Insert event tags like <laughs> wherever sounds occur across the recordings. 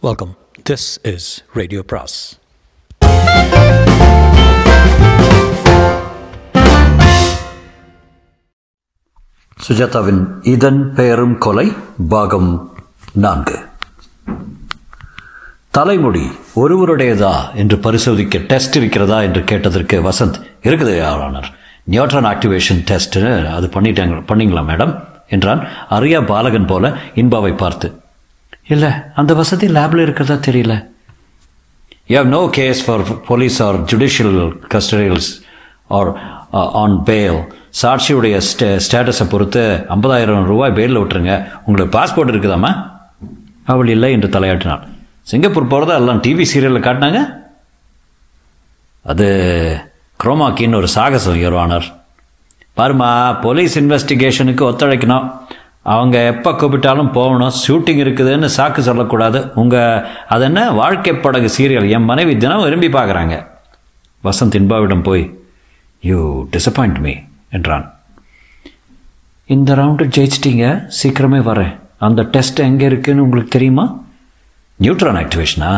Welcome this is radio பிராஸ் சுஜாதாவின் இதன் பெயரும் கொலை பாகம் நான்கு. தலைமுடி ஒருவருடையதா என்று பரிசோதிக்க டெஸ்ட் இருக்கிறதா என்று கேட்டதற்கு வசந்த் இருக்குது ஆளுநர் நியூட்ரான் ஆக்டிவேஷன் டெஸ்ட் அது பண்ணிட்டாங்க பண்ணீங்களா மேடம்? என்றான் அரியா பாலகன் போல இன்பாவை பார்த்து. இல்லை அந்த வசதி லேபில் இருக்கிறதா தெரியல. You have no case for police or judicial custodials or on bail சாட்சியுடைய stay ஸ்டேட்டஸை பொறுத்து ஐம்பதாயிரம் ரூபாய் பேரில் விட்டுருங்க. உங்களுக்கு பாஸ்போர்ட் இருக்குதாம்மா? அவள் இல்லை என்று தலையாட்டினாள். சிங்கப்பூர் போகிறதா எல்லாம் டிவி சீரியலில் காட்டினாங்க? அது குரோமாக்கின்னு ஒரு சாகசம் யுவர் பாருமா போலீஸ் இன்வெஸ்டிகேஷனுக்கு ஒத்துழைக்கணும். அவங்க எப்போ கூப்பிட்டாலும் போகணும் ஷூட்டிங் இருக்குதுன்னு சாக்கு சொல்லக்கூடாது. உங்கள் அது என்ன? வாழ்க்கை படகு சீரியல். என் மனைவி தினம் விரும்பி பார்க்குறாங்க. வசந்த் இன்பாவிடம் போய் யூ டிசப்பாயிண்ட் மீ என்றான். இந்த ரவுண்டு ஜெயிச்சிட்டீங்க. சீக்கிரமே வரேன். அந்த டெஸ்ட் எங்கே இருக்குன்னு உங்களுக்கு தெரியுமா? நியூட்ரான் ஆக்டிவேஷனா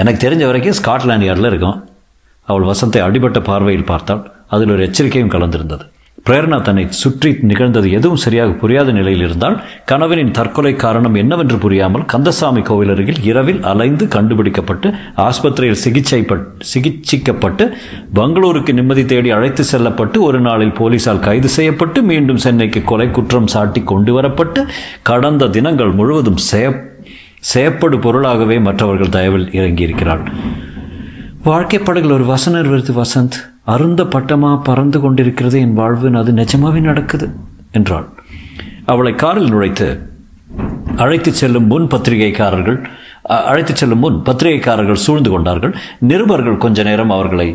எனக்கு தெரிஞ்ச வரைக்கும் ஸ்காட்லாண்ட் யார்டில் இருக்கும். அவள் வசந்தை அடிபட்ட பார்வையில் பார்த்தாள். அதில் ஒரு எச்சரிக்கையும் கலந்திருந்தது. பிரேரணா தன்னை சுற்றி நிகழ்ந்தது எதுவும் சரியாக புரியாத நிலையில் இருந்தால் கணவனின் தற்கொலை காரணம் என்னவென்று புரியாமல் கந்தசாமி கோவில் அருகில் இரவில் அலைந்து கண்டுபிடிக்கப்பட்டு ஆஸ்பத்திரியில் சிகிச்சை சிகிச்சிக்கப்பட்டு பெங்களூருக்கு நிம்மதி தேடி அழைத்து செல்லப்பட்டு ஒரு நாளில் போலீசால் கைது செய்யப்பட்டு மீண்டும் சென்னைக்கு கொலை குற்றம் சாட்டி கொண்டு வரப்பட்டு கடந்த தினங்கள் முழுவதும் செய செயப்படு பொருளாகவே மற்றவர்கள் தயவில் இறங்கியிருக்கிறார் வாழ்க்கை படகுல ஒரு வசனர் வருது வசந்த். அருந்த பட்டமாக பறந்து கொண்டிருக்கிறது என் வாழ்வு அது நிஜமாகவே நடக்குது என்றாள். அவளை காரில் நுழைத்து அழைத்து செல்லும் முன் பத்திரிகைக்காரர்கள் அழைத்து செல்லும் முன் பத்திரிகைக்காரர்கள் சூழ்ந்து கொண்டார்கள். நிருபர்கள் கொஞ்ச நேரம் அவர்களை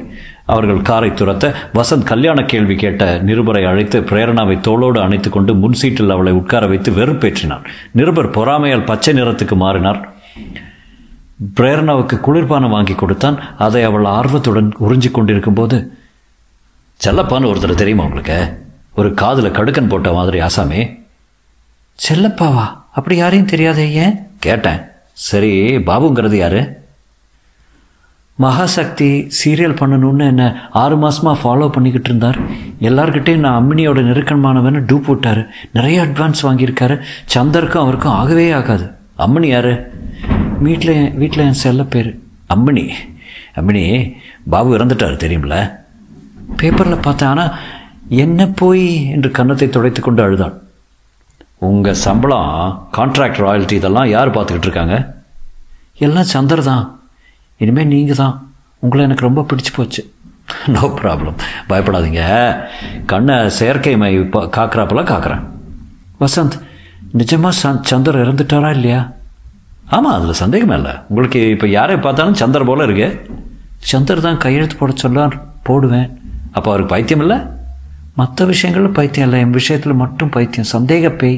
அவர்கள் காரை துரத்த வசந்த் கல்யாண கேள்வி கேட்ட நிருபரை அழைத்து பிரேரணாவை தோளோடு அணைத்து கொண்டு முன் சீட்டில் அவளை உட்கார வைத்து வெறுப்பேற்றினார் நிருபர் பொறாமையால் பச்சை நிறத்துக்கு மாறினார். பிரேரணாவுக்கு குளிர்பானம் வாங்கி கொடுத்தான். அதை அவள் ஆர்வத்துடன் உறிஞ்சிக் கொண்டிருக்கும் போது செல்லப்பான்னு ஒருத்தர் தெரியுமா உங்களுக்கு? ஒரு காதில் கடுக்கன் போட்ட மாதிரி ஆசாமி. செல்லப்பாவா? அப்படி யாரையும் தெரியாதே ஏன்? கேட்டேன். சரி பாபுங்கிறது யாரு? மகாசக்தி சீரியல் பண்ணணும்னு என்ன ஆறு மாதமாக ஃபாலோ பண்ணிக்கிட்டு இருந்தார். எல்லார்கிட்டையும் நான் அம்மினியோட நெருக்கமானவன்னு டூப் விட்டார் நிறைய அட்வான்ஸ் வாங்கியிருக்காரு. சந்தருக்கும் அவருக்கும் ஆகவே ஆகாது. அம்மினி யாரு? வீட்டில் வீட்டில் என் செல்ல பேர் அம்மினி. அம்மினி பாபு இறந்துட்டார் தெரியுமில்ல பேப்பரில் பார்த்தேன் ஆனால் என்ன போய்? என்று கன்னத்தை துடைத்து கொண்டு அழுதாள் உங்கள் சம்பளம் கான்ட்ராக்ட் ராயல்ட்டி இதெல்லாம் யார் பார்த்துக்கிட்டு இருக்காங்க? எல்லாம் சந்தர் தான். இனிமேல் நீங்கள் தான். உங்களை எனக்கு ரொம்ப பிடிச்சி போச்சு. நோ ப்ராப்ளம் பயப்படாதீங்க. கண்ணை செயற்கை மை காக்குறாப்பெல்லாம் காக்கிறேன். வசந்த் நிஜமாக சந்தர் இறந்துட்டாரா இல்லையா? ஆமாம் அதில் சந்தேகமே இல்லை. உங்களுக்கு இப்போ யாரை பார்த்தாலும் சந்தர் போல் இருக்கு. சந்தர் தான் கையெழுத்து போட சொல்ல போடுவேன். அப்போ அவருக்கு பைத்தியம் இல்லை? மற்ற விஷயங்களில் பைத்தியம் இல்லை. என் விஷயத்தில் மட்டும் பைத்தியம். சந்தேக பேய்.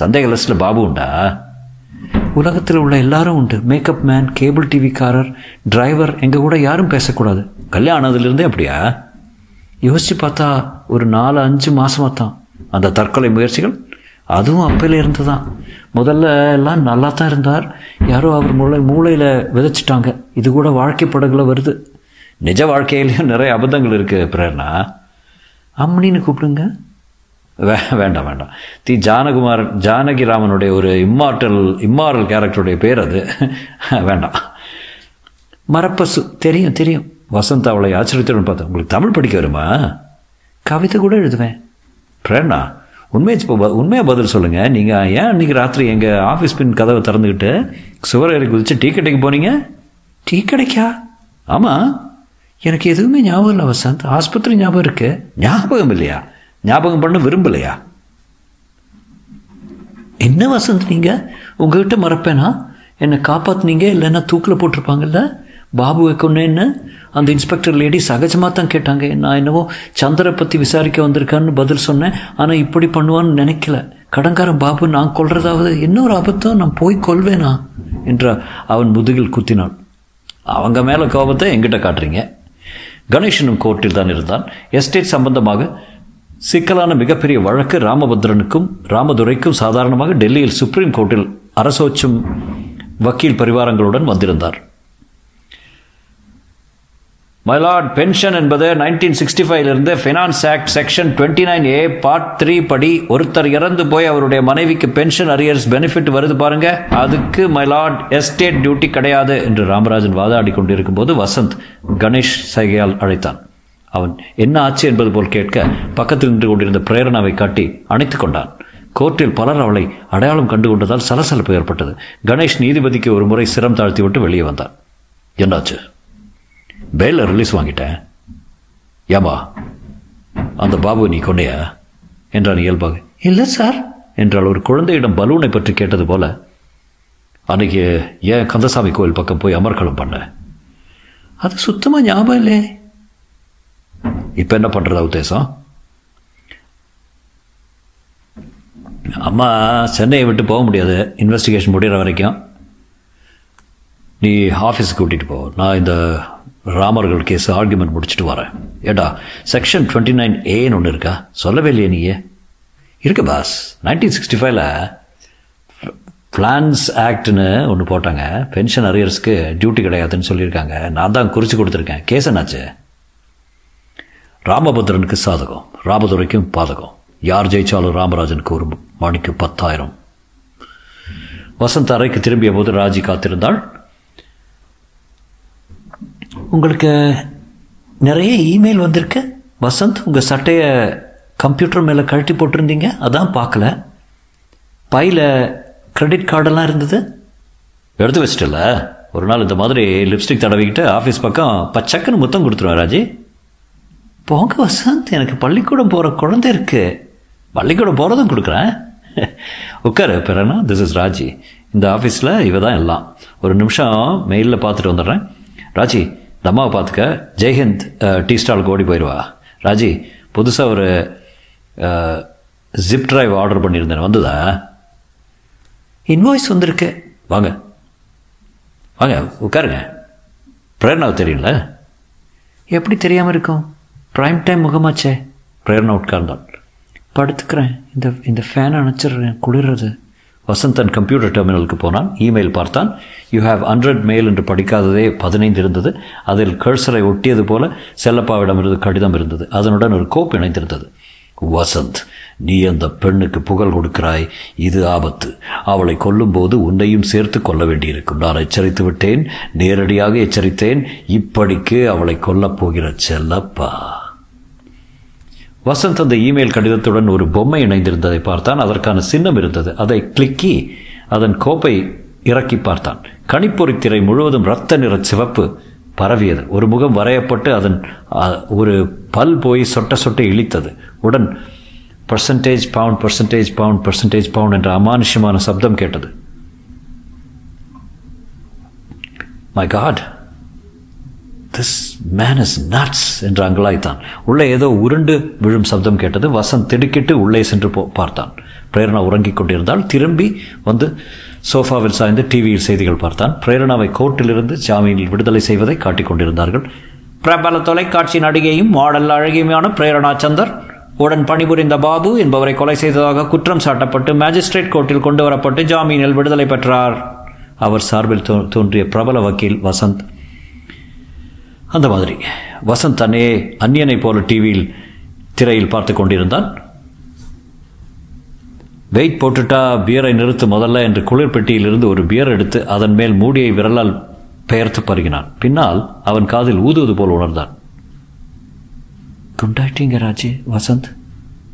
சந்தேக லிஸ்ட்டில் பாபு உண்டா? உலகத்தில் உள்ள எல்லாரும் உண்டு. மேக்கப் மேன் கேபிள் டிவிக்காரர் டிரைவர் எங்கள் கூட யாரும் பேசக்கூடாது. கல்யாணம் ஆனதுலேருந்தே அப்படியா? யோசித்து பார்த்தா ஒரு நாலு அஞ்சு மாதமாக தான் அந்த தற்கொலை முயற்சிகள் அதுவும் அப்பையில இருந்து தான் முதல்ல எல்லாம் நல்லா தான் இருந்தார். யாரோ அவர் மூளை மூளையில் விதைச்சிட்டாங்க. இது கூட வாழ்க்கை படகுல வருது. நிஜ வாழ்க்கையிலையும் நிறைய அபத்தங்கள் இருக்குது பிரேரணா அம்மனின்னு கூப்பிடுங்க. வே வேண்டாம் வேண்டாம். தி ஜானகுமார் ஜானகிராமனுடைய ஒரு இம்மார்டல் இம்மாரல் கேரக்டருடைய பேர் அது. <laughs> வேண்டாம். மரப்பசு தெரியும் தெரியும். வசந்த் அவளை ஆச்சரியத்துடன் பார்த்தேன். உங்களுக்கு தமிழ் படிக்க வருமா? கவிதை கூட எழுதுவேன். பிரேரணா உண்மையை இப்போ உண்மையாக பதில் சொல்லுங்கள் நீங்கள் ஏன் இன்றைக்கி ராத்திரி எங்கள் ஆஃபீஸ் பின் கதவை திறந்துக்கிட்டு சுவரேறி குதிச்சு டீ கடைக்கு போனீங்க? டீ கடைக்கா? ஆமாம் எனக்கு எதுவுமே ஞாபகம் இல்லை வசந்த். ஆஸ்பத்திரி ஞாபகம் இருக்கு. ஞாபகம் இல்லையா? ஞாபகம் பண்ண விரும்பலையா? என்ன வசந்த் நீங்கள் உங்ககிட்ட மறப்பேனா? என்னை காப்பாற்றுனீங்க இல்லைன்னா தூக்கில் போட்டிருப்பாங்கல்ல? பாபுவை கொன்னேன்னு அந்த இன்ஸ்பெக்டர் லேடி சகஜமாக தான் கேட்டாங்க. நான் என்னவோ சந்திரை பற்றி விசாரிக்க வந்திருக்கான்னு பதில் சொன்னேன். ஆனால் இப்படி பண்ணுவான்னு நினைக்கல. கடங்காரன் பாபு நான் கொல்றதாவது இன்னொரு அபத்தம் நான் போய் கொள்வேனா என்ற அவன் முதுகில் குத்தினான். அவங்க மேலே கோபத்தை எங்கிட்ட காட்டுறீங்க. கணேஷனும் கோர்ட்டில் தான் இருந்தான். எஸ்டேட் சம்பந்தமாக சிக்கலான மிகப்பெரிய வழக்கு ராமபத்ரனுக்கும் ராமதுரைக்கும் சாதாரணமாக டெல்லியில் சுப்ரீம் கோர்ட்டில் அரசோச்சும் வக்கீல் பரிவாரங்களுடன் வந்திருந்தார். மயிலாட் பென்ஷன் என்பது நைன்டீன் சிக்ஸ்டி ஃபைவ்லேருந்து finance act section twenty nine A part three படி ஒருத்தர் இறந்து போய் அவருடைய மனைவிக்கு பென்ஷன் அரியர்ஸ் பெனிஃபிட் வருது பாருங்க. அதுக்கு மயிலாட் எஸ்டேட் டியூட்டி கிடையாது என்று ராமராஜன் வாதாடி கொண்டிருக்கும் போது வசந்த் கணேஷ் சைகையால் அழைத்தான். அவன் என்ன ஆச்சு? என்பது போல் கேட்க பக்கத்தில் நின்று கொண்டிருந்த பிரேரணாவை காட்டி அணைத்து கொண்டான். கோர்ட்டில் பலர் அவளை அடையாளம் கண்டு கொண்டதால் சலசலப்பு ஏற்பட்டது. கணேஷ் நீதிபதிக்கு ஒரு முறை சிரம் தாழ்த்தி விட்டு வெளியே வந்தான். என்னாச்சு? பேல ரிலீஸ் வாங்கிட்டேன். ஏமா அந்த பாபு நீ கொண்டையா என்றான் இயல்பாக. இல்லை சார். என்றால் ஒரு குழந்தையிடம் பலூனை பற்றி கேட்டது போல அன்னைக்கு ஏன் கந்தசாமி கோயில் பக்கம் போய் அமர்க்களம் பண்ண? அது சுத்தமாக ஞாபகம் இல்லை இப்போ என்ன பண்ணுறதா உத்தேசம்? அம்மா சென்னையை விட்டு போக முடியாது. இன்வெஸ்டிகேஷன் முடிகிற வரைக்கும். நீ ஆஃபீஸுக்கு கூட்டிகிட்டு போ. நான் இந்த ராமர்கள் கேஸ் ஆர்குமெண்ட் முடிச்சுட்டு வரேன். ஏடா செக்ஷன் டுவெண்ட்டி நைன் ஏன்னு ஒன்று இருக்கா? சொல்லவே இல்லையே நீயே. இருக்கு பாஸ் நைன்டீன் சிக்ஸ்டி ஃபைவ்ல பிளான்ஸ் ஆக்ட்னு ஒன்று போட்டாங்க. பென்ஷன் அரியர்ஸ்க்கு டியூட்டி கிடையாதுன்னு சொல்லியிருக்காங்க. நான் தான் குறித்து கொடுத்துருக்கேன். கேஸ் என்னாச்சு? ராமபத்ரனுக்கு சாதகம். ராமதுரைக்கும் பாதகம். யார் ஜெயிச்சாலும் ராமராஜனுக்கு ஒரு மணிக்கு பத்தாயிரம். வசந்த் அறைக்கு திரும்பிய போது ராஜி காத்திருந்தாள். உங்களுக்கு நிறைய இமெயில் வந்திருக்கு. வசந்த் உங்கள் சட்டையை கம்ப்யூட்டர் மேலே கழட்டி போட்டிருந்தீங்க. அதான் பார்க்கல. பையில் கிரெடிட் கார்டெல்லாம் இருந்தது. எடுத்து வச்சிட்டல? ஒரு நாள் இந்த மாதிரி லிப்ஸ்டிக் தடவிக்கிட்டு ஆஃபீஸ் பக்கம் பச்சக்குன்னு முத்தம் கொடுத்துருவேன் ராஜி. போங்க வசந்த் எனக்கு பள்ளிக்கூடம் போகிற குழந்தை இருக்கு. பள்ளிக்கூடம் போகிறதும் கொடுக்குறேன். உட்காரு பிறனா திஸ் இஸ் ராஜி. இந்த ஆஃபீஸில் இவ தான் எல்லாம். ஒரு நிமிஷம் மெயிலில் பார்த்துட்டு வந்துடுறேன். ராஜி அம்மாவை பார்த்துக்க. ஜெய்ஹிந்த் டீ ஸ்டாலுக்கு ஓடி போயிடுவா ராஜி புதுசாக ஒரு ஜிப் டிரைவ் ஆர்டர் பண்ணியிருந்தேன். வந்துதா? இன்வாய்ஸ் வந்திருக்கு. வாங்க. வாங்க உட்காருங்க. பிரேரணாவை தெரியல எப்படி தெரியாமல் இருக்கும்? ப்ரைம் டைம் முகமாச்சே. பிரேரணா உட்கார்ந்தாள் படுத்துக்கிறேன். இந்த இந்த ஃபேனை அணைச்சிடுறேன். குளிர்றது. வசந்தன் கம்ப்யூட்டர் டெர்மினலுக்கு போனான். இமெயில் பார்த்தான். யூ ஹாவ் ஹண்ட்ரட் மெயில் என்று படிக்காததே பதினைந்து இருந்தது. அதில் கர்சரை ஒட்டியது போல செல்லப்பாவிடமிருந்து கடிதம் இருந்தது. அதனுடன் ஒரு கோப் இணைந்திருந்தது. வசந்த் நீ அந்த பெண்ணுக்கு புகழ் கொடுக்கிறாய். இது ஆபத்து. அவளை கொல்லும்போது உன்னையும் சேர்த்து கொள்ள வேண்டியிருக்கும். நான் எச்சரித்து விட்டேன். நேரடியாக எச்சரித்தேன். இப்படிக்கு அவளை கொல்லப் போகிற செல்லப்பா. வசந்த் அந்த இமெயில் கடிதத்துடன் ஒரு பொம்மை இணைந்திருந்ததை பார்த்தான். அதற்கான சின்னம் இருந்தது. அதை கிளிக்கி அதன் கோப்பை இறக்கி பார்த்தான். கணிப்பொறி திரை முழுவதும் இரத்த நிற சிவப்பு பரவியது. ஒரு முகம் வரையப்பட்டு அதன் ஒரு பல் போய் சொட்ட சொட்ட இழித்தது. உடன் percentage pound percentage pound percentage pound என்ற அமானுஷ்யமான சப்தம் கேட்டது. My God this man is nuts என்று அங்கலாய்த்தான் உள்ளே ஏதோ உருண்டு விழும் சப்தம் கேட்டது. வசந்த் திடுக்கிட்டு உள்ளே சென்று போ பார்த்தான். பிரேரணா உறங்கிக் கொண்டிருந்தால் திரும்பி வந்து சோஃபாவில் சாய்ந்து டிவியில் செய்திகள் பார்த்தான். பிரேரணாவை கோர்ட்டிலிருந்து ஜாமீனில் விடுதலை செய்வதை காட்டிக் கொண்டிருந்தார்கள். பிரபல தொலைக்காட்சி நடிகையும் மாடல் அழகியுமான பிரேரணா சந்தர் உடன் பணிபுரிந்த பாபு என்பவரை கொலை செய்ததாக குற்றம் சாட்டப்பட்டு மேஜிஸ்ட்ரேட் கோர்ட்டில் கொண்டு வரப்பட்டு ஜாமீனில் விடுதலை பெற்றார். அவர் சார்பில் தோன்றிய பிரபல வக்கீல் வசந்த் அந்த மாதிரி. வசந்த் தன்னே அந்நியனை போல டிவியில் திரையில் பார்த்து கொண்டிருந்தான். வெயிட் போட்டுட்டா பியரை நிறுத்து முதல்ல என்று குளிர் பெட்டியிலிருந்து ஒரு பியர் எடுத்து அதன் மேல் மூடியை விரலால் பெயர்த்து பருகினான். பின்னால் அவன் காதில் ஊதுவது போல் உணர்ந்தான். குண்டாயிட்டீங்க ராஜி வசந்த்.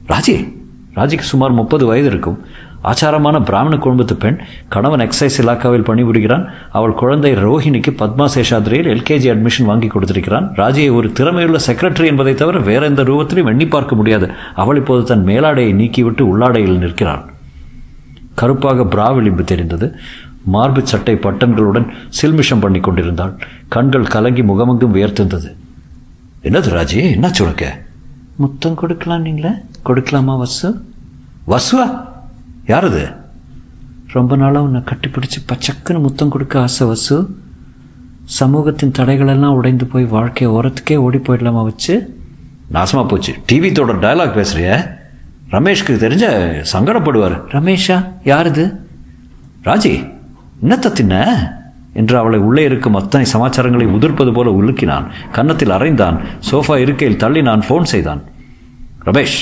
ராஜி? ராஜிக்கு சுமார் முப்பது வயது இருக்கும். ஆச்சாரமான பிராமண குடும்பத்து பெண் கணவன் எக்ஸைஸ் இலாக்காவில் பணிபுரிகிறான். அவள் குழந்தை ரோஹிணிக்கு பத்மா சேஷாத்ரியில் எல்கேஜி அட்மிஷன் வாங்கி கொடுத்திருக்கிறான். ராஜியை ஒரு திறமையுள்ள செக்ரட்டரி என்பதை தவிர வேற எந்த ரூபத்திலும் எண்ணி பார்க்க முடியாது. அவள் இப்போது தன் மேலாடையை நீக்கிவிட்டு உள்ளாடையில் நிற்கிறாள். கருப்பாக பிரா விளிம்பு தெரிந்தது. மார்பு சட்டை பட்டன்களுடன் சில்மிஷம் பண்ணி கொண்டிருந்தாள். கண்கள் கலங்கி முகமெங்கும் வியர்த்திருந்தது. என்னது ராஜி? என்ன சொல்லுங்க முத்தம் கொடுக்கலாம் நீங்களே. கொடுக்கலாமா வசு? வசுவா? யார் அது ரொம்ப நாளாக உன்னை கட்டிப்பிடிச்சு பச்சக்குன்னு முத்தம் கொடுக்க ஆசை வசு. சமூகத்தின் தடைகளெல்லாம் உடைந்து போய் வாழ்க்கையை ஓரத்துக்கே ஓடி போயிடலாமா வச்சு? நாசமாக போச்சு. டிவி தொடர் டயலாக் பேசுறிய. ரமேஷ்க்கு தெரிஞ்ச சங்கடப்படுவார். ரமேஷா யார் இது ராஜி என்னத்த தின்ன? என்று அவளை உள்ளே இருக்கும் அத்தனை சமாச்சாரங்களை உதிர்ப்பது போல உலுக்கினான். கன்னத்தில் அரைந்தான் சோஃபா இருக்கையில் தள்ளினான். ஃபோன் செய்தான். ரமேஷ்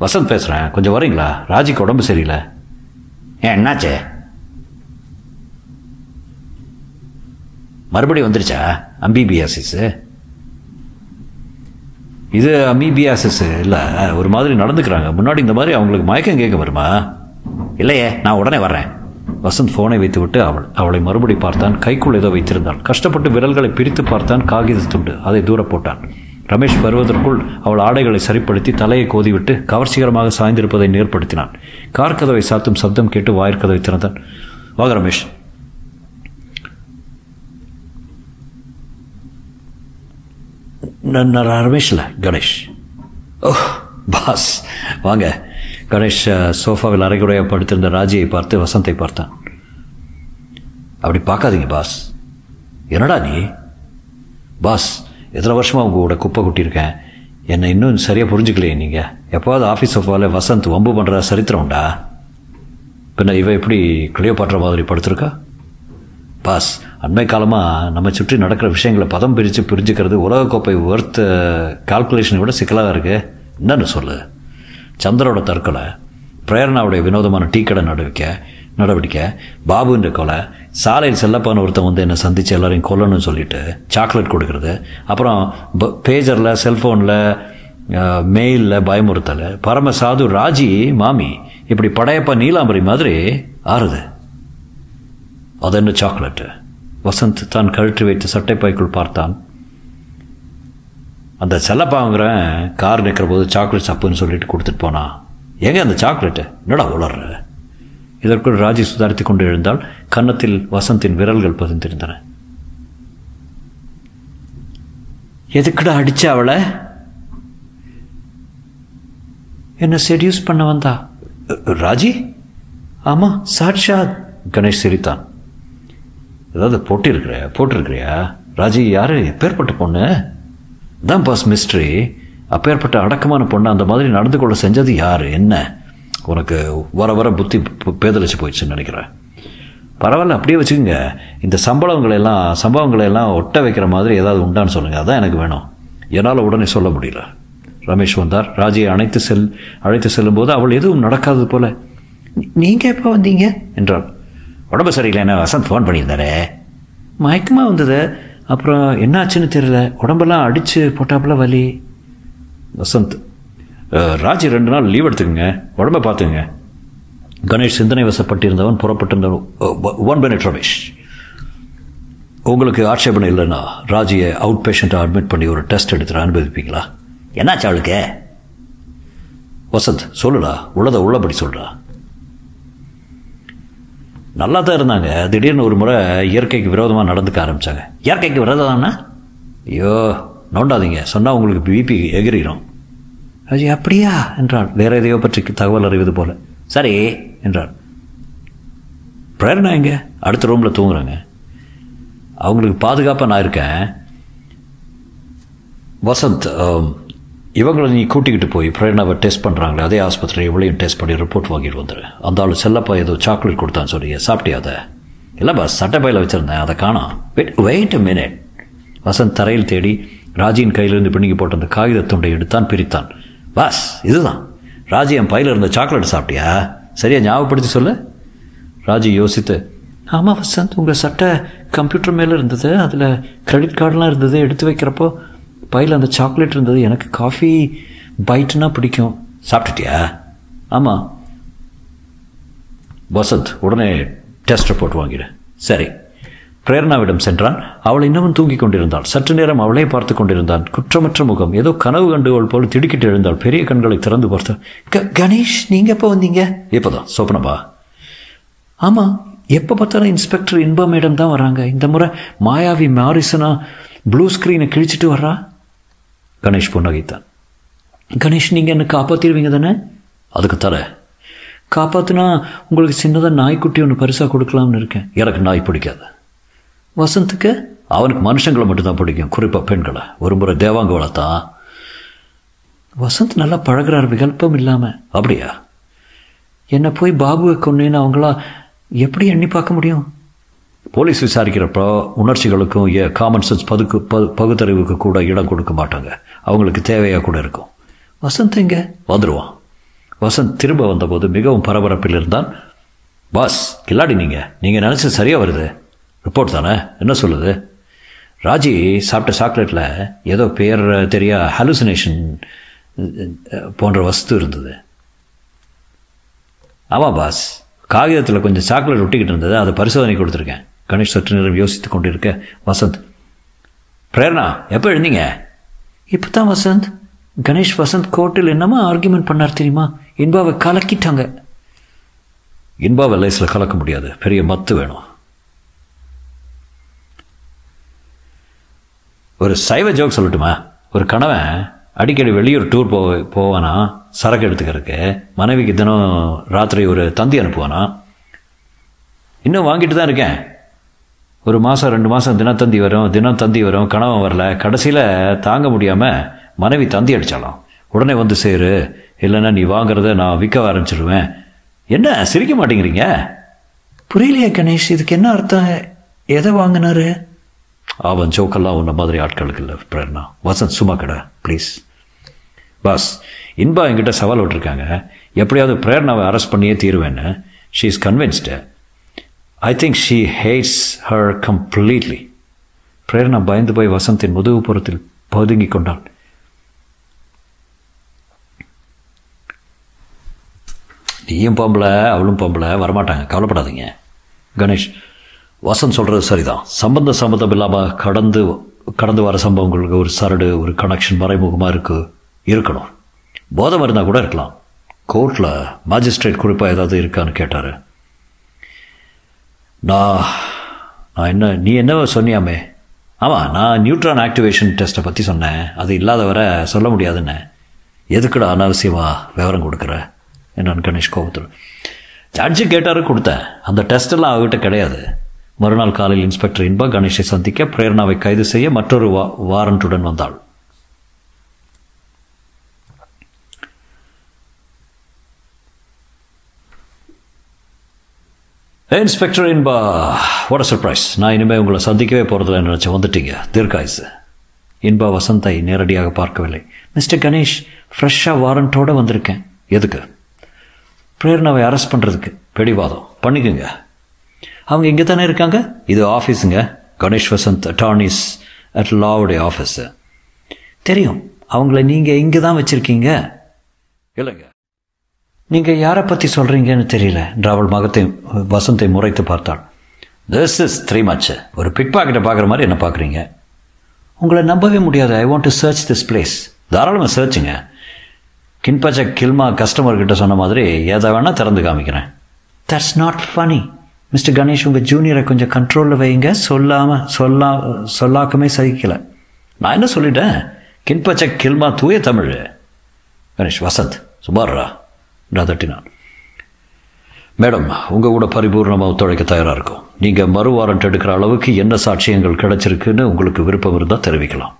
வசந்த் பேசுகிறேன் கொஞ்சம் வரீங்களா ராஜிக்கு உடம்பு சரியில்லை. ஏன் என்னாச்சே? மறுபடியும் வந்துருச்சா? அம்பிபியாசிஸு? இது அமீபியாசிஸ் இல்லை ஒரு மாதிரி நடந்துக்கிறாங்க. முன்னாடி இந்த மாதிரி அவங்களுக்கு மயக்கம் கேட்க வருமா? இல்லையே நான் உடனே வர்றேன். வசந்த் ஃபோனை வைத்துவிட்டு அவள் அவளை மறுபடி பார்த்தான். கைக்குள் ஏதோ வைத்திருந்தாள். கஷ்டப்பட்டு விரல்களை பிரித்து பார்த்தான். காகித துண்டு அதை தூர போட்டான். ரமேஷ் வருவதற்குள் அவள் ஆடைகளை சரிப்படுத்தி தலையை கோதிவிட்டு கவர்ச்சிகரமாக சாய்ந்திருப்பதை நேர்படுத்தினான். கார் கதவை சாத்தும் சப்தம் கேட்டு வாயிற்கதவை திறந்தான். வாங்க ரமேஷ். நான் நான் ரமேஷ் இல்லை கணேஷ். ஓ பாஸ். வாங்க. கணேஷ் சோஃபாவில் அரைகுறையாக படுத்திருந்த ராஜியை பார்த்து வசந்தை பார்த்தான். அப்படி பார்க்காதீங்க பாஸ். என்னடா நீ? பாஸ் எத்தனை வருஷமாக உங்கள் கூட குப்பை கொட்டியிருக்கேன்? என்னை இன்னும் சரியாக புரிஞ்சுக்கலையே நீங்கள் எப்போவாவது ஆஃபீஸ் சோஃபாவில் வசந்த் வம்பு பண்ணுற சரித்திரம் உண்டா? பின்ன இவ எப்படி கிளியோபாட்ற மாதிரி படுத்திருக்கா? பாஸ் அண்மை காலமாக நம்ம சுற்றி நடக்கிற விஷயங்களை பதம் பிரித்து பிரிஞ்சுக்கிறது உலகக்கோப்பை ஒர்த்த கால்குலேஷனை விட சிக்கலாக இருக்கு. என்னன்னு சொல்லு. சந்திரோட தற்கொலை பிரேரணாவுடைய வினோதமான டீ கடை நடவடிக்கை நடவடிக்கை பாபுன்ற கொலை சாலையில் செல்லப்பான ஒருத்தன் வந்து என்னை சந்தித்து எல்லோரையும் கொல்லணும்னு சொல்லிட்டு சாக்லேட் கொடுக்கறது. அப்புறம் பேஜரில் செல்ஃபோனில் மெயிலில் பயமுறுத்தல். பரம சாது ராஜி மாமி இப்படி படையப்பா நீலாம்பரி மாதிரி ஆறுது. அது என்ன சாக்லேட்டு? வசந்த் தான் கழற்றி வைத்து சட்டைப்பாய்க்குள் பார்த்தான். அந்த செல்லப்பாங்கிறேன் கார் நிற்கிற போது சாக்லேட் சப்புன்னு சொல்லிட்டு கொடுத்துட்டு போனா எங்கே அந்த சாக்லேட்டு? என்னடா உளர்ற? இதற்குள் ராஜி சுதாரித்து கொண்டு எழுந்தால் கன்னத்தில் வசந்தின் விரல்கள் பதிந்திருந்தன. எதுக்குடா அடிச்ச அவளை? என்ன செடியூஸ் பண்ண வந்தா? ராஜி? ஆமாம் சாட்சாத். கணேஷ் சிரித்தான். ஏதாவது போட்டிருக்கிற போட்டிருக்கிறியா? ராஜி யார்? எப்பேற்பட்ட பொண்ணு? தான் பாஸ் மிஸ்ட்ரி அப்பேற்பட்ட அடக்கமான பொண்ணு அந்த மாதிரி நடந்து கொள்ள செஞ்சது யார்? என்ன? உனக்கு வர வர புத்தி பேதலிச்சு போயிடுச்சுன்னு நினைக்கிறேன். பரவாயில்ல அப்படியே வச்சுக்கோங்க. இந்த சம்பளங்களை எல்லாம் சம்பவங்களை எல்லாம் ஒட்ட வைக்கிற மாதிரி ஏதாவது உண்டான்னு சொல்லுங்கள் அதான் எனக்கு வேணும். என்னால் உடனே சொல்ல முடியல. ரமேஷ் வந்தார். ராஜியை அழைத்து செல் அழைத்து செல்லும்போது அவள் எதுவும் நடக்காதது போல நீங்கள் எப்போ வந்தீங்க? என்றாள். உடம்பு சரியில்லைன்னு வசந்த் ஃபோன் பண்ணியிருந்தாரே? மயக்கமாக வந்தது. அப்புறம் என்னாச்சுன்னு தெரியல. உடம்பெல்லாம் அடித்து போட்டாப்புல வலி. வசந்த் ராஜி ரெண்டு நாள் லீவ் எடுத்துக்கோங்க. உடம்ப பார்த்துங்க. கணேஷ் சிந்தனை வசப்பட்டிருந்தவன் புறப்பட்டிருந்தவன். One minute Ramesh. உங்களுக்கு ஆட்சேபனை இல்லைன்னா ராஜியை அவுட் பேஷண்ட்டை அட்மிட் பண்ணி ஒரு டெஸ்ட் எடுத்துட்டு அனுபவிப்பீங்களா? என்னாச்சு அவளுக்கு? வசந்த் சொல்லுடா. உள்ளதை உள்ளபடி சொல்கிறா நல்லா தான் இருந்தாங்க. திடீர்னு ஒரு முறை இயற்கைக்கு விரோதமாக நடந்துக்க ஆரம்பித்தாங்க இயற்கைக்கு விரோதம்னா? ஐயோ நோண்டாதீங்க. சொன்னால் உங்களுக்கு பிபி எகிரிடும் அஜய் அப்படியா? என்றாள். வேற எதையோ பற்றி தகவல் அறிவது போல. சரி என்றாள். பிரேரணா எங்க? அடுத்த ரூமில் தூங்குறாங்க. அவங்களுக்கு பாதுகாப்பாக நான் இருக்கேன். வசந்த் இவங்களை நீ கூட்டிக்கிட்டு போய் பிரேரணாவை டெஸ்ட் பண்ணுறாங்களே அதே ஆஸ்பத்திரி இவளையும் டெஸ்ட் பண்ணி ரிப்போர்ட் வாங்கிட்டு வந்துடு அந்த ஆள் செல்லப்பா ஏதோ சாக்லேட் கொடுத்தான்னு சொல்லி சாப்பிட்டியா அதை இல்லை சட்டை பையில் வச்சுருந்தேன் அதை காணோம். வெயிட் வெயிட் மினிட் வசந்த் தரையில் தேடி ராஜியின் கையிலிருந்து பிடுங்கி போட்ட அந்த காகித துண்டை எடுத்தான் பிரித்தான். பாஸ் இதுதான். ராஜி என் பையில் இருந்த சாக்லேட் சாப்பிட்டியா? சரியா ஞாபகப்படுத்தி சொல்லு. ராஜி யோசித்து ஆமாம் வசந்த் உங்கள் சட்டை கம்ப்யூட்டர் மேலே இருந்தது அதில் கிரெடிட் கார்டெலாம் இருந்தது எடுத்து வைக்கிறப்போ பையில் அந்த சாக்லேட் இருந்தது எனக்கு காஃபி பைட்னா பிடிக்கும். சாப்பிட்டுட்டியா? ஆமாம் வசந்த் உடனே டெஸ்ட் ரிப்போர்ட் வாங்கிடு. சரி. பிரேரணாவிடம் சென்றான். அவள் இன்னமும் தூங்கிக் கொண்டிருந்தாள். சற்று நேரம் அவளே பார்த்து கொண்டிருந்தான். குற்றமற்ற முகம். ஏதோ கனவு கண்டுகோள் போல் திடுக்கிட்டு எழுந்தாள். பெரிய கண்களை திறந்து பார்த்தாள் கணேஷ் நீங்க எப்போ வந்தீங்க? இப்போதான் சொப்னபா ஆமாம் எப்போ பார்த்தாலும் இன்ஸ்பெக்டர் இன்பா மேடம் தான் வராங்க. இந்த முறை மாயாவி மாரிசனா ப்ளூ ஸ்க்ரீனை கிழிச்சிட்டு வர்றா? கணேஷ் புன்னகைத்தான். கணேஷ் நீங்கள் என்ன காப்பாற்றிடுவீங்க தானே? அதுக்கு தர காப்பாற்றினா உங்களுக்கு சின்னதாக நாய்க்குட்டி ஒன்று பரிசாக கொடுக்கலாம்னு இருக்கேன். எனக்கு நாய் பிடிக்காது. வசந்துக்கு அவனுக்கு மனுஷங்களை மட்டும்தான் பிடிக்கும். குறிப்பாக பெண்களை. ஒரு முறை தேவாங்க வளர்த்தான் வசந்த் நல்லா பழகுறார் விகல்பம் இல்லாமல் அப்படியா? என்னை போய் பாபுவை கொன்னேன்னு அவங்களா எப்படி எண்ணி பார்க்க முடியும்? போலீஸ் விசாரிக்கிறப்போ உணர்ச்சிகளுக்கும் காமன் சென்ஸ் பதுக்கு ப பகுத்தறிவுக்கு கூட இடம் கொடுக்க மாட்டாங்க. அவங்களுக்கு தேவையாக கூட இருக்கும். வசந்த் எங்க? வந்துடுவான் வசந்த் திரும்ப வந்தபோது மிகவும் பரபரப்பில் இருந்தான். பாஸ் கில்லாடி நீங்கள் நீங்கள் நினச்சி சரியாக வருது? ரிப்போர்ட் தானே? என்ன சொல்லுது? ராஜி சாப்பிட்ட சாக்லேட்டில் ஏதோ பேர் தெரியா ஹாலுசினேஷன் போன்ற வஸ்து இருந்தது. ஆமாம் பாஸ் காகிதத்தில் கொஞ்சம் சாக்லேட் ஒட்டிக்கிட்டு இருந்தது. அதை பரிசோதனை கொடுத்துருக்கேன். கணேஷ் சற்று நேரம் யோசித்து கொண்டு இருக்க வசந்த். பிரேரணா எப்போ எழுந்தீங்க? இப்போ தான் வசந்த். கணேஷ் வசந்த் கோர்ட்டில் என்னமா ஆர்கியூமெண்ட் பண்ணார் தெரியுமா? இன்பாவை கலக்கிட்டாங்க. இன்பாவை லைஸில் கலக்க முடியாது. பெரிய மத்து வேணும். ஒரு சைவ ஜோக் சொல்லட்டுமா? ஒரு கணவன் அடிக்கடி வெளியூர் டூர் போ போவானா? சரக்கு எடுத்துக்கிறதுக்கு மனைவிக்கு தினம் ராத்திரி ஒரு தந்தி அனுப்புவானா? இன்னும் வாங்கிட்டு தான் இருக்கேன். ஒரு மாதம் ரெண்டு மாதம் தினத்தந்தி வரும் தினம் தந்தி வரும் கணவன் வரல. கடைசியில் தாங்க முடியாமல் மனைவி தந்தி அடித்தாலாம் உடனே வந்து சேரு இல்லைன்னா நீ வாங்குறத நான் விற்க ஆரம்பிச்சிடுவேன் என்ன சிரிக்க மாட்டேங்கிறீங்க? புரியலையே கணேஷ் இதுக்கு என்ன அர்த்தம்? எதை வாங்கினாரு? அவன் ஜோக்கெல்லாம் உன்ன மாதிரி ஆட்களுக்கு இல்லை பிரேரணா வசந்த் சும்மா கடை ப்ளீஸ் பாஸ் இன்பா என்கிட்ட சவால் விட்டுருக்காங்க. எப்படியாவது பிரேரணாவை அரெஸ்ட் பண்ணியே தீருவேன்னு. She is convinced I think she hates her completely Prerana பயந்து போய் வசந்தின் முதுகுப்புறத்தில் பதுங்கி கொண்டான் நீயும் பொம்பளை அவளும் பொம்பளை வரமாட்டாங்க. கவலைப்படாதீங்க. கணேஷ் வசன் சொல்கிறது சரிதான். சம்பந்த சம்பந்தம் இல்லாமல் கடந்து கடந்து வர சம்பவங்களுக்கு ஒரு சரடு ஒரு கனெக்ஷன் மறைமுகமாக இருக்கு இருக்கணும். போதை இருந்தால் கூட இருக்கலாம். கோர்ட்டில் மாஜிஸ்ட்ரேட் குறிப்பாக ஏதாவது இருக்கான்னு கேட்டார். நான் நான் என்ன நீ என்ன சொன்னியாமே. ஆமாம் நான் நியூட்ரான் ஆக்டிவேஷன் டெஸ்ட்டை பற்றி சொன்னேன். அது இல்லாத வர சொல்ல முடியாதுன்னு. எதுக்குடா அனாவசியமாக விவரம் கொடுக்குற? என்னான்னு கணேஷ் கோபத்தில் ஜட்ஜு கேட்டாரு கொடுத்தேன். அந்த டெஸ்ட்டெல்லாம் அவர்கிட்ட கிடையாது. மறுநாள் காலையில் இன்ஸ்பெக்டர் இன்பா கணேஷை சந்திக்க பிரேரணாவை கைது செய்ய மற்றொரு வா வாரண்ட்டுடன் வந்தாள். இன்ஸ்பெக்டர் இன்பா வாட் சர்ப்ரைஸ் நான் இனிமேல் உங்களை சந்திக்கவே போகிறதில்ல நினச்சி வந்துட்டீங்க. தீர்க்காயுசு இன்பா வசந்தை நேரடியாக பார்க்கவில்லை. மிஸ்டர் கணேஷ் ஃப்ரெஷ்ஷாக வாரண்ட்டோடு வந்திருக்கேன். எதுக்கு? பிரேரணாவை அரெஸ்ட் பண்ணுறதுக்கு பிடிவாதம். பண்ணிக்கோங்க. அவங்க இங்கே தானே இருக்காங்க? இது ஆஃபீஸுங்க கணேஷ் வசந்த் அட்டார்னிஸ் அட் லாவுடைய ஆஃபீஸு தெரியும். அவங்கள நீங்கள் இங்கே தான் வச்சுருக்கீங்க. இல்லைங்க. நீங்கள் யாரை பற்றி சொல்கிறீங்கன்னு தெரியல. டிராவல் மகத்தை வசந்தை முறைத்து பார்த்தாள். திஸ் இஸ் த்ரீ மச் ஒரு பிக் பாக்கெட்டை பார்க்குற மாதிரி என்ன பார்க்குறீங்க? உங்களை நம்பவே முடியாது. I want to search this place தாராளமாக சர்ச்சுங்க கின்பச்ச கில்மா கஸ்டமர்கிட்ட சொன்ன மாதிரி எதை வேணால் திறந்து காமிக்கிறேன். That's not funny mister Ganesh உங்கள் ஜூனியரை கொஞ்சம் கண்ட்ரோலில் வைங்க சொல்லாமல் சொல்லா சொல்லாக்கமே சகிக்கலை. நான் என்ன சொல்லிட்டேன்? கின்பச்ச கில்மா தூய தமிழ். கணேஷ் வசந்த் சுமாரா தட்டினான். மேடம் உங்கள் கூட பரிபூர்ணமாக ஒத்துழைக்க தயாராக இருக்கும். நீங்கள் மறு வாரண்ட் எடுக்கிற அளவுக்கு என்ன சாட்சியங்கள் கிடச்சிருக்குன்னு உங்களுக்கு விருப்பம் இருந்தால் தெரிவிக்கலாம்.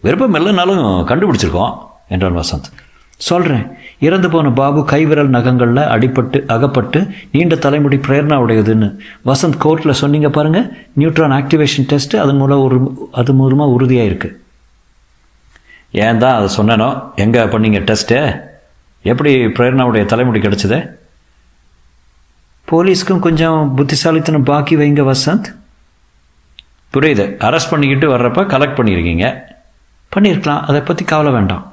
விருப்பம் இல்லைனாலும் கண்டுபிடிச்சிருக்கோம் என்றான் வசந்த். சொல்கிறேன் இறந்து போன பாபு கைவிரல் நகங்களில் அடிப்பட்டு அகப்பட்டு நீண்ட தலைமுடி பிரேரணா உடையதுன்னு. வசந்த் கோர்ட்டில் சொன்னீங்க பாருங்கள் நியூட்ரான் ஆக்டிவேஷன் டெஸ்ட்டு அதன் மூலம் ஒரு அது மூலமாக உறுதியாக இருக்குது ஏன் தான் அதை சொன்னேனோ? எங்கே பண்ணீங்க டெஸ்ட்டு? எப்படி பிரேரணாவுடைய தலைமுடி கிடச்சிது? போலீஸ்க்கும் கொஞ்சம் புத்திசாலித்தனம் பாக்கி வைங்க வசந்த். புரியுது. அரெஸ்ட் பண்ணிக்கிட்டு வர்றப்ப கலெக்ட் பண்ணியிருக்கீங்க பண்ணியிருக்கலாம் அதை பற்றி கவலை வேண்டாம்.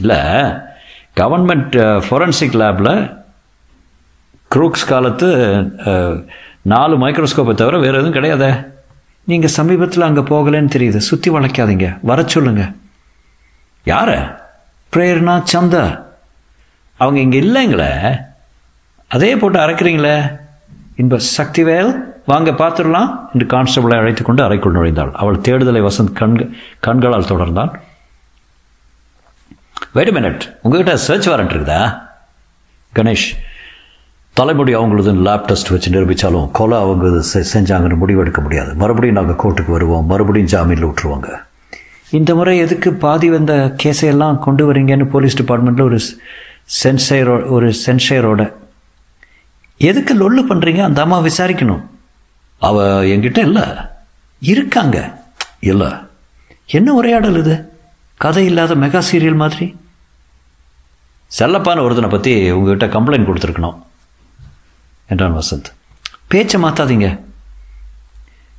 இல்லை கவர்மெண்ட் ஃபொரன்சிக் லேபில் குரூக்ஸ் காலத்து uh, நாலு மைக்ரோஸ்கோப்பை தவிர வேறு எதுவும் கிடையாதே. நீங்கள் சமீபத்தில் அங்கே போகலன்னு தெரியுது. சுற்றி வளைக்காதீங்க. வர சொல்லுங்க. யார? பிரேர்னா சந்தா. அவங்க இங்கே இல்லைங்களே. அதே போட்டு அரைக்கிறீங்களே. இன்ப சக்திவேல் வாங்க பார்த்துடலாம் என்று கான்ஸ்டபிளை அழைத்து கொண்டு அறைக்குள் நுழைந்தாள். அவள் தேடுதலை வசந்த் கண்கள் கண்களால் தொடர்ந்தான். வெயிட் மினிட் உங்ககிட்ட சர்ச் வாரண்ட் இருக்குதா? கணேஷ் தலைமுடி அவங்களது லேப் டெஸ்ட் வச்சு நிரூபித்தாலும் கொலை அவங்க செஞ்சாங்கன்னு முடிவெடுக்க முடியாது. மறுபடியும் நாங்கள் கோர்ட்டுக்கு வருவோம். மறுபடியும் ஜாமீனில் விட்டுருவாங்க. இந்த முறை எதுக்கு பாதி வந்த கேஸையெல்லாம் கொண்டு வரீங்கன்னு போலீஸ் டிபார்ட்மெண்ட்டில் ஒரு சென்சையரோ ஒரு சென்சையரோட எதுக்கு லொல்லு பண்ணுறீங்க அந்த அம்மா விசாரிக்கணும். அவள் என்கிட்ட இல்லை. இருக்காங்க. இல்லை. என்ன உரையாடல் இது? கதை இல்லாத மெகா சீரியல் மாதிரி? செல்லப்பான ஒருத்தனை பற்றி உங்ககிட்ட கம்ப்ளைண்ட் கொடுத்துருக்கணும் என்றான் வசந்த். பேச்சை மாற்றாதீங்க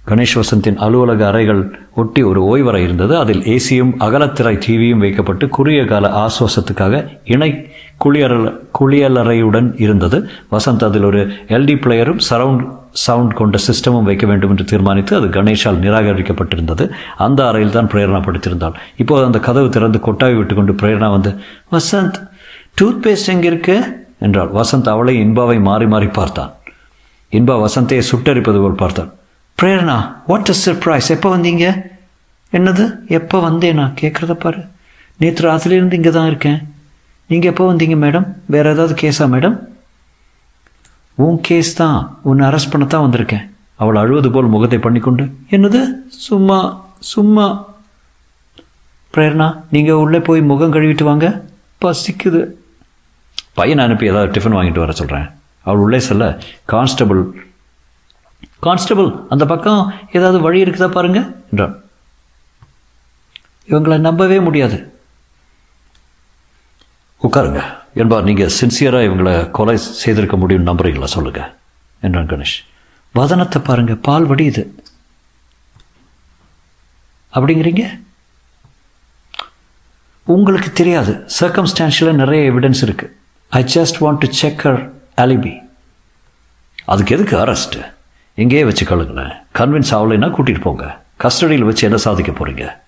கணேஷ் வசந்தின் அலுவலக அறைகள் ஒட்டி ஒரு ஓய்வறை இருந்தது. அதில் ஏசியும் அகலத்திரை டிவியும் வைக்கப்பட்டு குறுகிய கால ஆசுவாசத்துக்காக இணை குளியல குளியலறையுடன் இருந்தது. வசந்த் அதில் ஒரு எல்டி பிளேயரும் சரவுண்ட் சவுண்ட் கொண்ட சிஸ்டமும் வைக்க வேண்டும் என்று தீர்மானித்து அது கணேஷால் நிராகரிக்கப்பட்டிருந்தது. அந்த அறையில் தான் பிரேரணா படுத்திருந்தாள் இப்போது அந்த கதவு திறந்து கொட்டாவி விட்டுக்கொண்டு பிரேரணா வந்து வசந்த் டூத் பேஸ்ட் எங்கே இருக்கு? என்றாள். வசந்த் அவளை இன்பாவை மாறி மாறி பார்த்தான். இன்பா வசந்தையை சுட்டரிப்பது போல் பார்த்தான். பிரேரணா வாட் இஸ் சர்ப்ரைஸ் எப்போ வந்தீங்க? என்னது? எப்போ வந்தேனா? கேட்குறத பாரு. நேற்று ராத்திரிலேருந்து இங்கே தான் இருக்கேன். நீங்கள் எப்போ வந்தீங்க மேடம் வேறு ஏதாவது கேஸா மேடம் உன் கேஸ் தான். உன்னை அரெஸ்ட் பண்ண தான் வந்திருக்கேன். அவள் அழுவது போல் முகத்தை பண்ணிக்கொண்டு என்னது? சும்மா சும்மா. பிரேரணா நீங்கள் உள்ளே போய் முகம் கழுவிட்டு வாங்க. பசிக்குது. பையனை அனுப்பி ஏதாவது டிஃபன் வாங்கிட்டு வர சொல்கிறேன் அவள் உள்ளே செல்ல. கான்ஸ்டபிள் கான்ஸ்டபிள் அந்த பக்கம் ஏதாவது வழி இருக்குதா பாருங்க என்றான். இவங்களை நம்பவே முடியாது. உட்காருங்க. என்பார். நீங்கள் சின்சியராக இவங்களை கொலை செய்திருக்க முடியும் நம்புறீங்களா? சொல்லுங்க. என்றான் கணேஷ். வதனத்தை பாருங்க. பால் வடியுது அப்படிங்கிறீங்க? உங்களுக்கு தெரியாது. சர்க்கம்ஸ்டான்ஷியலாக நிறைய எவிடன்ஸ் இருக்குது I just want to check her alibi அதுக்கு எதுக்கு அரெஸ்ட்டு எங்கேயே வச்சு கழுங்களேன் கன்வின்ஸ் ஆகலைன்னா கூட்டிகிட்டு போங்க. கஸ்டடியில் வச்சு என்ன சாதிக்க போகிறீங்க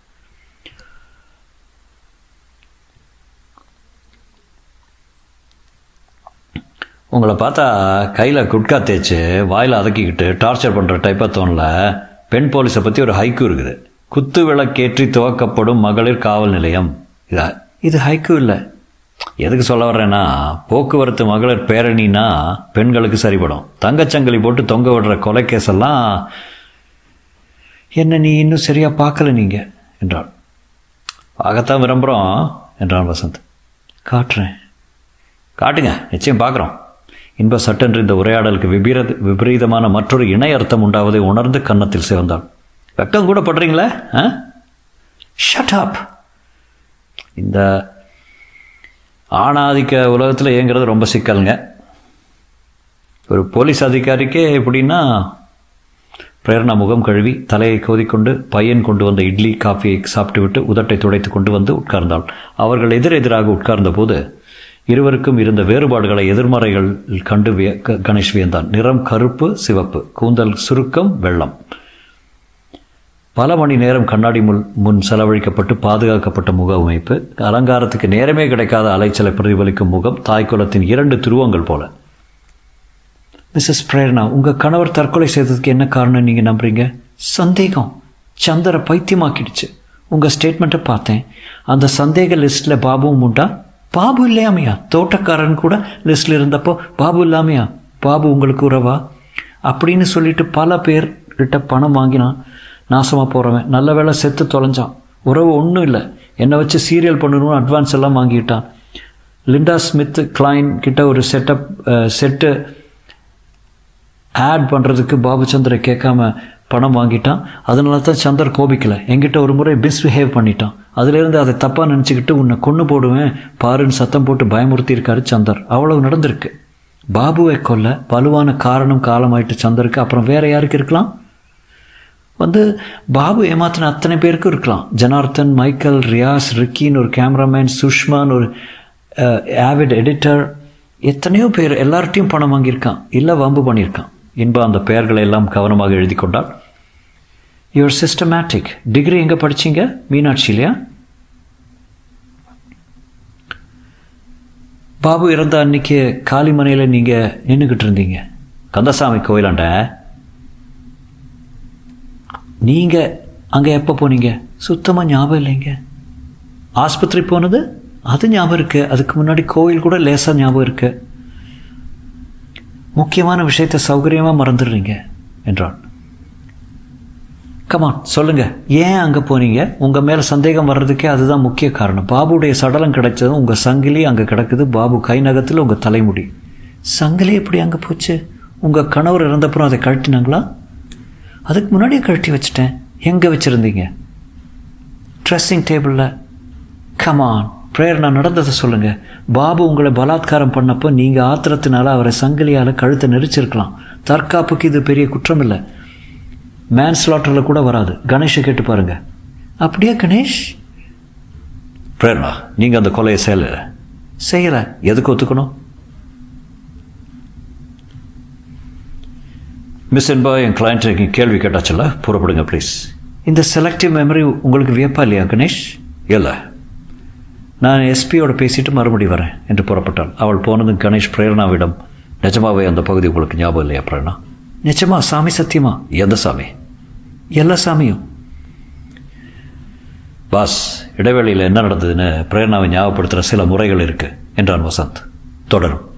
உங்களை பார்த்தா கையில் குட்கா தேய்ச்சி வாயில் அதக்கிக்கிட்டு டார்ச்சர் பண்ணுற டைப்பாக தோணல பெண் போலீஸை பற்றி ஒரு ஹைக்கு இருக்குது. குத்து விளக்கேற்றி துவக்கப்படும் மகளிர் காவல் நிலையம். இதா இது ஹைக்கு இல்லை. எதுக்கு சொல்ல வர்றேன்னா போக்குவரத்து மகளிர் பேரணினா பெண்களுக்கு சரிபடும். தங்கச்சங்கிலி போட்டு தொங்க விடுற கொலை கேஸெல்லாம் என்ன நீ இன்னும் சரியாக பார்க்கல நீங்கள் என்றாள். பார்க்கத்தான் விரும்புகிறோம் என்றான் வசந்த். காட்டுறேன். காட்டுங்க நிச்சயம் பார்க்குறோம். இன்ப சட்டென்று இந்த உரையாடலுக்கு விபரீத விபரீதமான மற்றொரு இணை அர்த்தம் உண்டாவதை உணர்ந்து கன்னத்தில் சிவந்தாள் வெக்கம் கூட படுறீங்களே? ஆ? ஷட் அப் இந்த ஆணாதிக்க உலகத்தில் இயங்குறது ரொம்ப சிக்கலுங்க. ஒரு போலீஸ் அதிகாரிக்கே எப்படின்னா பிரேரணா முகம் கழுவி தலையை கோதிக்கொண்டு பையன் கொண்டு வந்த இட்லி காஃபியை சாப்பிட்டுவிட்டு உதட்டை துடைத்து கொண்டு வந்து உட்கார்ந்தாள் அவர்கள் எதிரெதிராக உட்கார்ந்த போது இருவருக்கும் இருந்த வேறுபாடுகளை எதிர்மறைகள் கண்டு கணேஷ் வியந்தான். நிறம் கருப்பு சிவப்பு. கூந்தல் சுருக்கம் வெள்ளம். பல மணி நேரம் கண்ணாடி முன் முன் செலவழிக்கப்பட்டு பாதுகாக்கப்பட்ட முக அமைப்பு. அலங்காரத்துக்கு நேரமே கிடைக்காத அலைச்சலை பிரதிபலிக்கும் முகம் தாய்க்குலத்தின் இரண்டு துருவங்கள் போல. மிஸ்ஸஸ் பிரேரணா உங்கள் கணவர் தற்கொலை செய்ததுக்கு என்ன காரணம் நீங்கள் நம்புறீங்க? சந்தேகம். சந்தர பைத்தியமாக்கிடுச்சு. உங்கள் ஸ்டேட்மெண்ட்டை பார்த்தேன். அந்த சந்தேக லிஸ்ட்டில் பாபுவும் உண்டா? பாபு இல்லையாமையா தோட்டக்காரன் கூட லிஸ்ட்டில் இருந்தப்போ பாபு இல்லாமையா? பாபு உங்களுக்கு உறவா? அப்படின்னு சொல்லிட்டு பல பேர்கிட்ட பணம் வாங்கினான். நாசமாக போகிறவன் நல்ல வேலை செத்து தொலைஞ்சான். உறவு ஒன்றும் இல்லை. என்னை வச்சு சீரியல் பண்ணணும்னு அட்வான்ஸ் எல்லாம் வாங்கிட்டான். லிண்டா ஸ்மித் கிளைன் கிட்ட ஒரு செட்டப் செட்டு ஆட் பண்ணுறதுக்கு பாபு சந்திரை கேட்காம பணம் வாங்கிட்டான். அதனால தான் சந்தர் கோபிக்கலை. எங்கிட்ட ஒரு முறை மிஸ்பிஹேவ் பண்ணிட்டான். அதுலேருந்து அதை தப்பாக நினச்சிக்கிட்டு உன்னை கொன்று போடுவேன். பாருன்னு சத்தம் போட்டு பயமுறுத்தி இருக்காரு சந்தர். அவ்வளவு நடந்திருக்கு. பாபுவை கொல்ல வலுவான காரணம் காலமாயிட்டு சந்தருக்கு. அப்புறம் வேற யாருக்கு இருக்கலாம்? வந்து பாபு ஏமாத்தின அத்தனை பேருக்கும் இருக்கலாம். ஜனார்த்தன் மைக்கேல் ரியாஸ் ரிக்கின்னு ஒரு கேமராமேன் சுஷ்மான் ஒரு ஆவிட் எடிட்டர். எத்தனையோ பேர் எல்லார்ட்டையும் பணம் வாங்கியிருக்கான். இல்லை வம்பு பண்ணியிருக்கான். இன்பா அந்த பெயர்களை எல்லாம் கவனமாக எழுதி கொண்டாள். யுவர் சிஸ்டமேட்டிக் டிகிரி எங்கே படிச்சீங்க? மீனாட்சிலையா பாபு இறந்த அன்னைக்கு காளிமனையில் நீங்கள் நின்றுக்கிட்டு இருந்தீங்க. கந்தசாமி கோயிலாண்ட. நீங்கள் அங்கே எப்போ போனீங்க? சுத்தமாக ஞாபகம் இல்லைங்க. ஆஸ்பத்திரி போனது? அது ஞாபகம் இருக்குது அதுக்கு முன்னாடி கோயில் கூட லேசாக ஞாபகம் இருக்குது முக்கியமான விஷயத்தை சௌகரியமாக மறந்துடுறீங்க என்றான். கமான் சொல்லுங்க. ஏன் அங்கே போனீங்க? உங்கள் மேலே சந்தேகம் வர்றதுக்கே அதுதான் முக்கிய காரணம். பாபுடைய சடலம் கிடைச்சதும் உங்கள் சங்கிலி அங்கே கிடக்குது. பாபு கை நகத்தில் உங்கள் தலைமுடி. சங்கிலி எப்படி அங்கே போச்சு? உங்கள் கணவர் இறந்தப்புறம் அதை கழட்டினாங்களா? அதுக்கு முன்னாடியே கழட்டி வச்சுட்டேன். எங்கே வச்சுருந்தீங்க? ட்ரெஸ்ஸிங் டேபிளில் கமான் ப்ரேயர் நான் நடந்ததை சொல்லுங்கள் பாபு உங்களை பலாத்காரம் பண்ணப்போ நீங்கள் ஆத்திரத்தினால அவரை சங்கிலியால் கழுத்தை நெரிச்சிருக்கலாம். தற்காப்புக்கு இது பெரிய குற்றம் இல்லை மேன் ஸ்லாட்டரில் கூட வராது. கணேஷை கேட்டு பாருங்க. அப்படியே கணேஷ்? பிரேரணா நீங்கள் அந்த கொலையை செய்யலை செய்யலை. எதுக்கு ஒத்துக்கணும்? மிஸ் என்பா என் கிளைண்ட்டு கேள்வி கேட்டாச்சுல்ல? புறப்படுங்க ப்ளீஸ் இந்த செலக்டிவ் மெமரி உங்களுக்கு வியப்பா இல்லையா கணேஷ்? இல்லை. நான் எஸ்பியோட பேசிட்டு மறுபடி வரேன் என்று புறப்பட்டாள். அவள் போனதும் கணேஷ் பிரேரணாவிடம் நிஜமாவே அந்த பகுதி உங்களுக்கு ஞாபகம் இல்லையா பிரேரணா? நிஜமா சாமி சத்தியமா? எந்த சாமி? எல்லா சாமியும். பாஸ் இடைவேளையில் என்ன நடந்ததுன்னு பிரேரணாவை ஞாபகப்படுத்துகிற சில முறைகள் இருக்குது என்றான் வசந்த். தொடரும்.